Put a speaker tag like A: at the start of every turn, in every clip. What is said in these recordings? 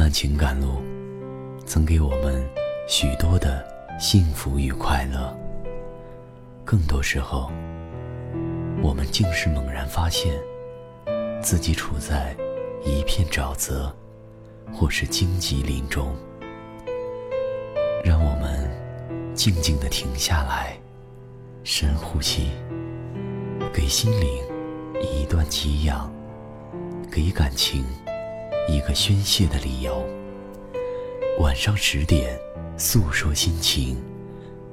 A: 漫情感路，曾给我们许多的幸福与快乐。更多时候，我们竟是猛然发现，自己处在一片沼泽，或是荆棘林中。让我们静静地停下来，深呼吸，给心灵一段给养，给感情一个宣泄的理由。晚上十点，诉说心情，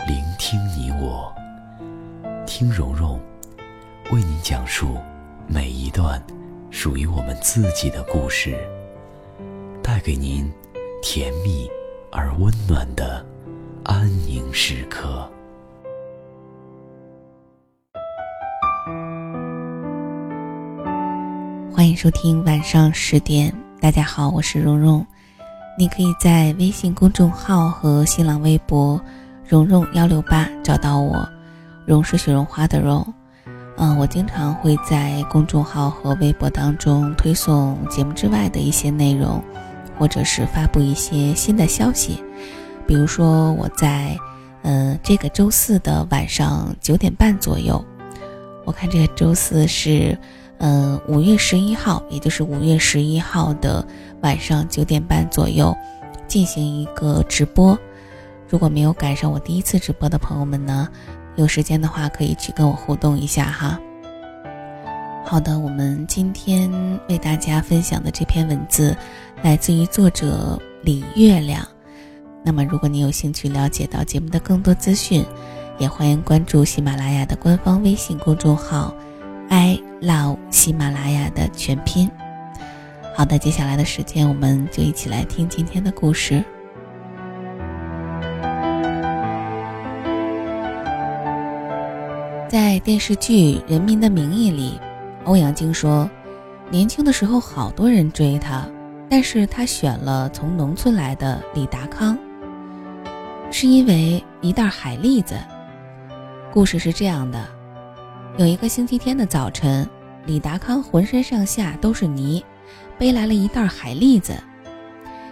A: 聆听你我，听蓉蓉为您讲述每一段属于我们自己的故事，带给您甜蜜。而温暖的安宁时刻。
B: 欢迎收听晚上十点，大家好，我是蓉蓉。你可以在微信公众号和新浪微博“蓉蓉幺六八”找到我。蓉是雪绒花的蓉。嗯，我经常会在公众号和微博当中推送节目之外的一些内容。或者是发布一些新的消息，比如说我在，嗯，这个周四的晚上九点半左右，我看这个周四是，呃，五月十一号，也就是五月十一号的晚上九点半左右，进行一个直播。如果没有赶上我第一次直播的朋友们呢，有时间的话可以去跟我互动一下哈。好的，我们今天为大家分享的这篇文字，来自于作者李月亮。那么，如果你有兴趣了解到节目的更多资讯，也欢迎关注喜马拉雅的官方微信公众号 “i love 喜马拉雅”的全拼。好的，接下来的时间，我们就一起来听今天的故事。在电视剧《人民的名义》里。欧阳菁说：“年轻的时候，好多人追他，但是他选了从农村来的李达康，是因为一袋海蛎子。故事是这样的：有一个星期天的早晨，李达康浑身上下都是泥，背来了一袋海蛎子，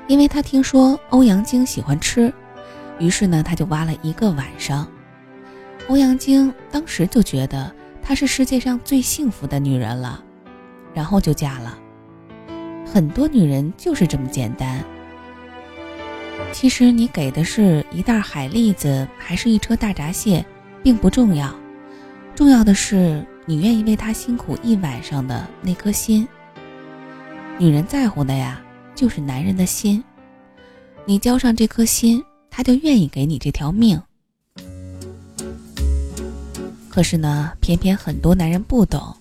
B: 因为他听说欧阳菁喜欢吃，于是呢，他就挖了一个晚上。欧阳菁当时就觉得。”她是世界上最幸福的女人了，然后就嫁了。很多女人就是这么简单。其实你给的是一袋海蛎子，还是一车大闸蟹，并不重要，重要的是你愿意为他辛苦一晚上的那颗心。女人在乎的呀，就是男人的心。你交上这颗心，他就愿意给你这条命。可是呢，偏偏很多男人不懂，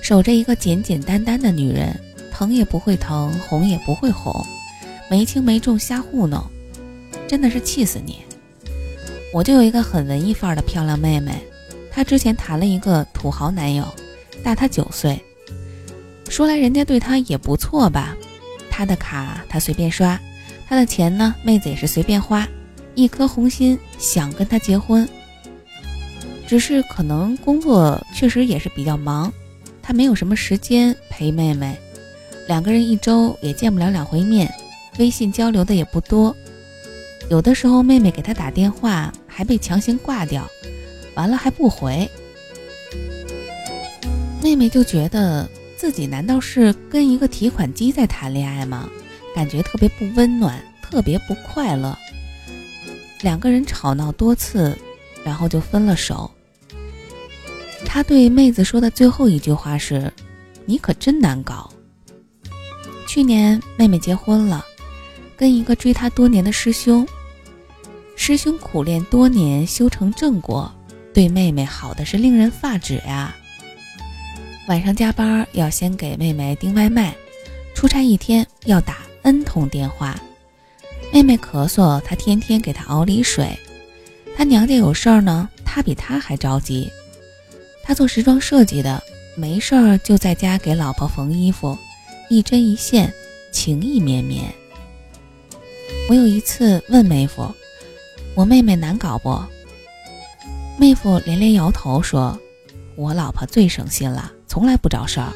B: 守着一个简简单单的女人，疼也不会疼，哄也不会哄，没轻没重瞎糊弄，真的是气死你！我就有一个很文艺范儿的漂亮妹妹，她之前谈了一个土豪男友，大她九岁，说来人家对她也不错吧，他的卡他随便刷，他的钱呢，妹子也是随便花，一颗红心想跟他结婚。只是可能工作确实也是比较忙，他没有什么时间陪妹妹，两个人一周也见不了两回面，微信交流的也不多，有的时候妹妹给他打电话还被强行挂掉，完了还不回，妹妹就觉得自己难道是跟一个提款机在谈恋爱吗？感觉特别不温暖，特别不快乐，两个人吵闹多次，然后就分了手。他对妹子说的最后一句话是：“你可真难搞。”去年妹妹结婚了，跟一个追她多年的师兄。师兄苦练多年，修成正果，对妹妹好的是令人发指呀。晚上加班要先给妹妹订外卖，出差一天要打 N 通电话。妹妹咳嗽，他天天给她熬梨水。他娘家有事儿呢，他比他还着急。他做时装设计的，没事儿就在家给老婆缝衣服，一针一线，情意绵绵。我有一次问妹夫：“我妹妹难搞不？”妹夫连连摇头说：“我老婆最省心了，从来不找事儿。”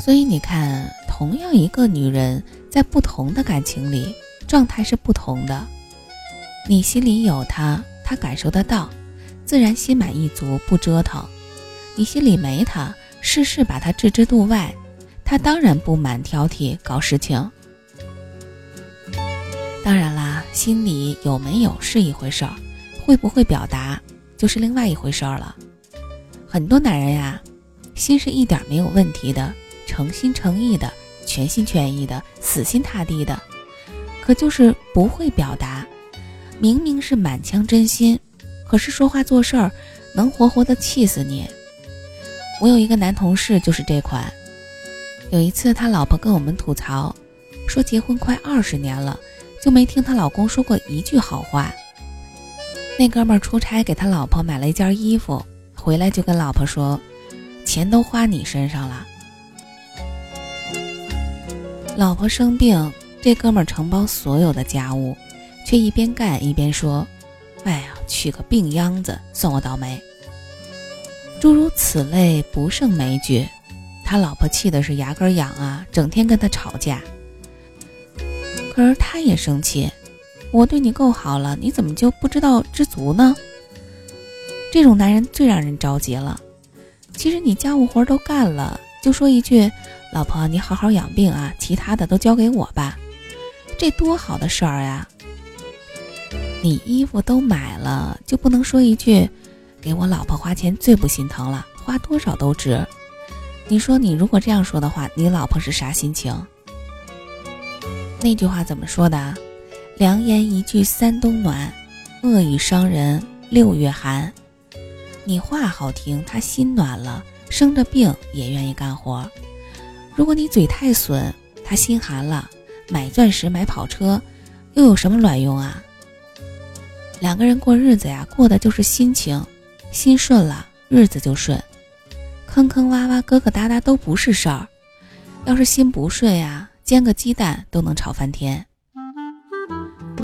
B: 所以你看，同样一个女人，在不同的感情里，状态是不同的。你心里有她，她感受得到，自然心满意足，不折腾；你心里没她，事事把她置之度外，她当然不满、挑剔、搞事情。当然啦，心里有没有是一回事儿，会不会表达就是另外一回事儿了。很多男人呀，心是一点没有问题的，诚心诚意的，全心全意的，死心塌地的，可就是不会表达。明明是满腔真心，可是说话做事儿能活活的气死你。我有一个男同事就是这款。有一次他老婆跟我们吐槽，说结婚快二十年了。就没听她老公说过一句好话。那哥们儿出差给他老婆买了一件衣服，回来就跟老婆说：“钱都花你身上了。”老婆生病，这哥们儿承包所有的家务，却一边干一边说：“哎呀，娶个病秧子，算我倒霉。”诸如此类不胜枚举，他老婆气的是牙根痒啊，整天跟他吵架。可是他也生气，我对你够好了，你怎么就不知道知足呢？这种男人最让人着急了。其实你家务活都干了，就说一句：“老婆，你好好养病啊，其他的都交给我吧。”这多好的事儿呀！你衣服都买了，就不能说一句：“给我老婆花钱最不心疼了，花多少都值。”你说你如果这样说的话，你老婆是啥心情？那句话怎么说的？良言一句三冬暖，恶语伤人六月寒。你话好听，他心暖了，生着病也愿意干活。如果你嘴太损，他心寒了，买钻石买跑车，又有什么卵用啊？两个人过日子呀，过的就是心情，心顺了，日子就顺。坑坑洼洼、疙疙瘩瘩都不是事儿。要是心不顺呀。煎个鸡蛋都能吵翻天，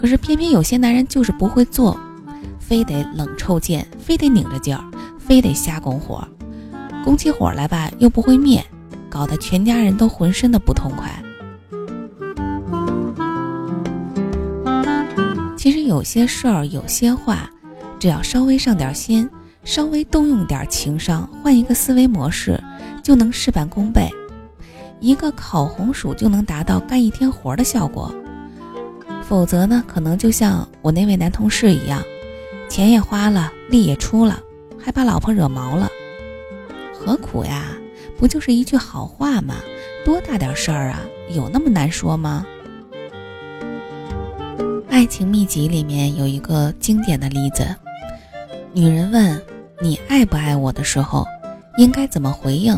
B: 可是偏偏有些男人就是不会做，非得冷臭贱，非得拧着劲儿，非得瞎拱火，拱起火来吧又不会灭，搞得全家人都浑身的不痛快。其实有些事儿，有些话，只要稍微上点心，稍微动用点情商，换一个思维模式，就能事半功倍。一个烤红薯就能达到干一天活的效果，否则呢，可能就像我那位男同事一样，钱也花了，力也出了，还把老婆惹毛了，何苦呀？不就是一句好话吗？多大点事儿啊？有那么难说吗？《爱情秘籍》里面有一个经典的例子，女人问你爱不爱我的时候，应该怎么回应？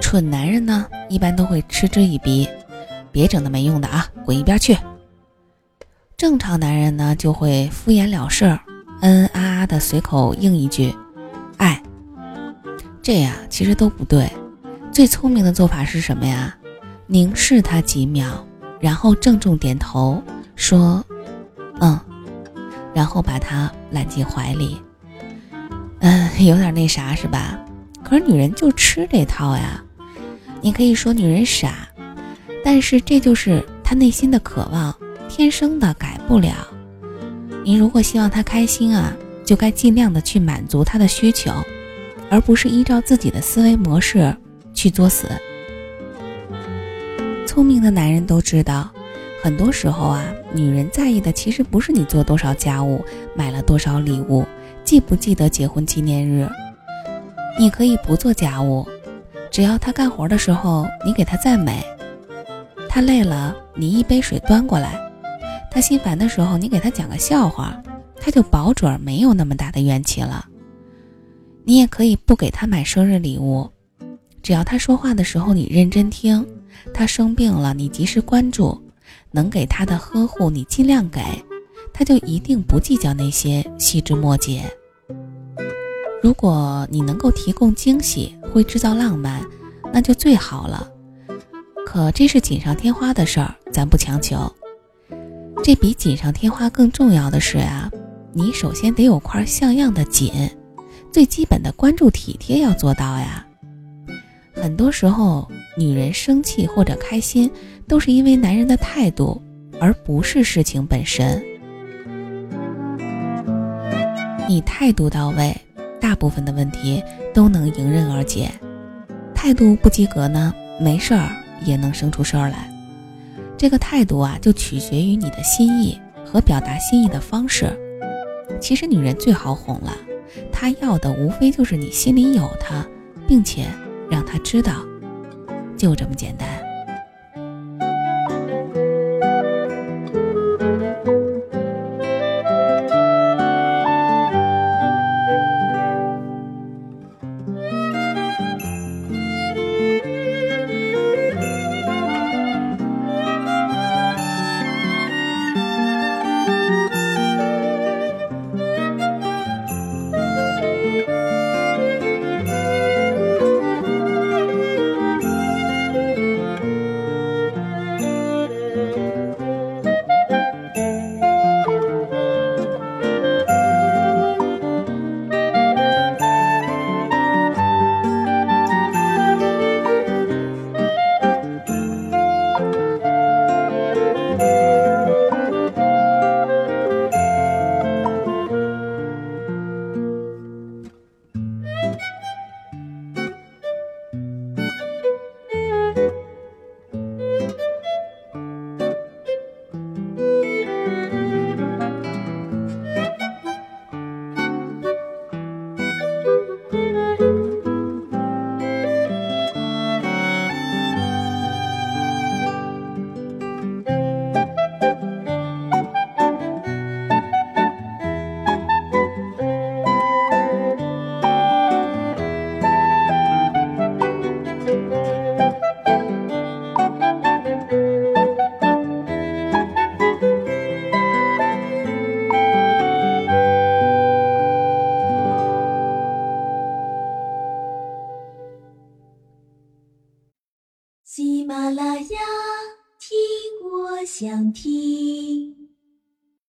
B: 蠢男人呢，一般都会嗤之以鼻，别整那没用的啊，滚一边去。正常男人呢，就会敷衍了事，嗯嗯啊啊的随口应一句“爱”。这呀，其实都不对。最聪明的做法是什么呀？凝视他几秒，然后郑重点头说“嗯”，然后把他揽进怀里。嗯，有点那啥是吧？可是女人就吃这套呀。你可以说女人傻，但是这就是她内心的渴望，天生的改不了。你如果希望他开心啊，就该尽量的去满足他的需求，而不是依照自己的思维模式去作死。聪明的男人都知道，很多时候啊，女人在意的其实不是你做多少家务，买了多少礼物，记不记得结婚纪念日。你可以不做家务。只要他干活的时候，你给他赞美；他累了，你一杯水端过来；他心烦的时候，你给他讲个笑话，他就保准没有那么大的怨气了。你也可以不给他买生日礼物，只要他说话的时候你认真听，他生病了你及时关注，能给他的呵护你尽量给，他就一定不计较那些细枝末节。如果你能够提供惊喜，会制造浪漫，那就最好了。可这是锦上添花的事儿，咱不强求。这比锦上添花更重要的是啊，你首先得有块像样的锦，最基本的关注体贴要做到呀。很多时候，女人生气或者开心，都是因为男人的态度，而不是事情本身。你态度到位，大部分的问题都能迎刃而解。态度不及格呢，没事儿也能生出事儿来。这个态度啊，就取决于你的心意和表达心意的方式。其实女人最好哄了，她要的无非就是你心里有她，并且让她知道。就这么简单。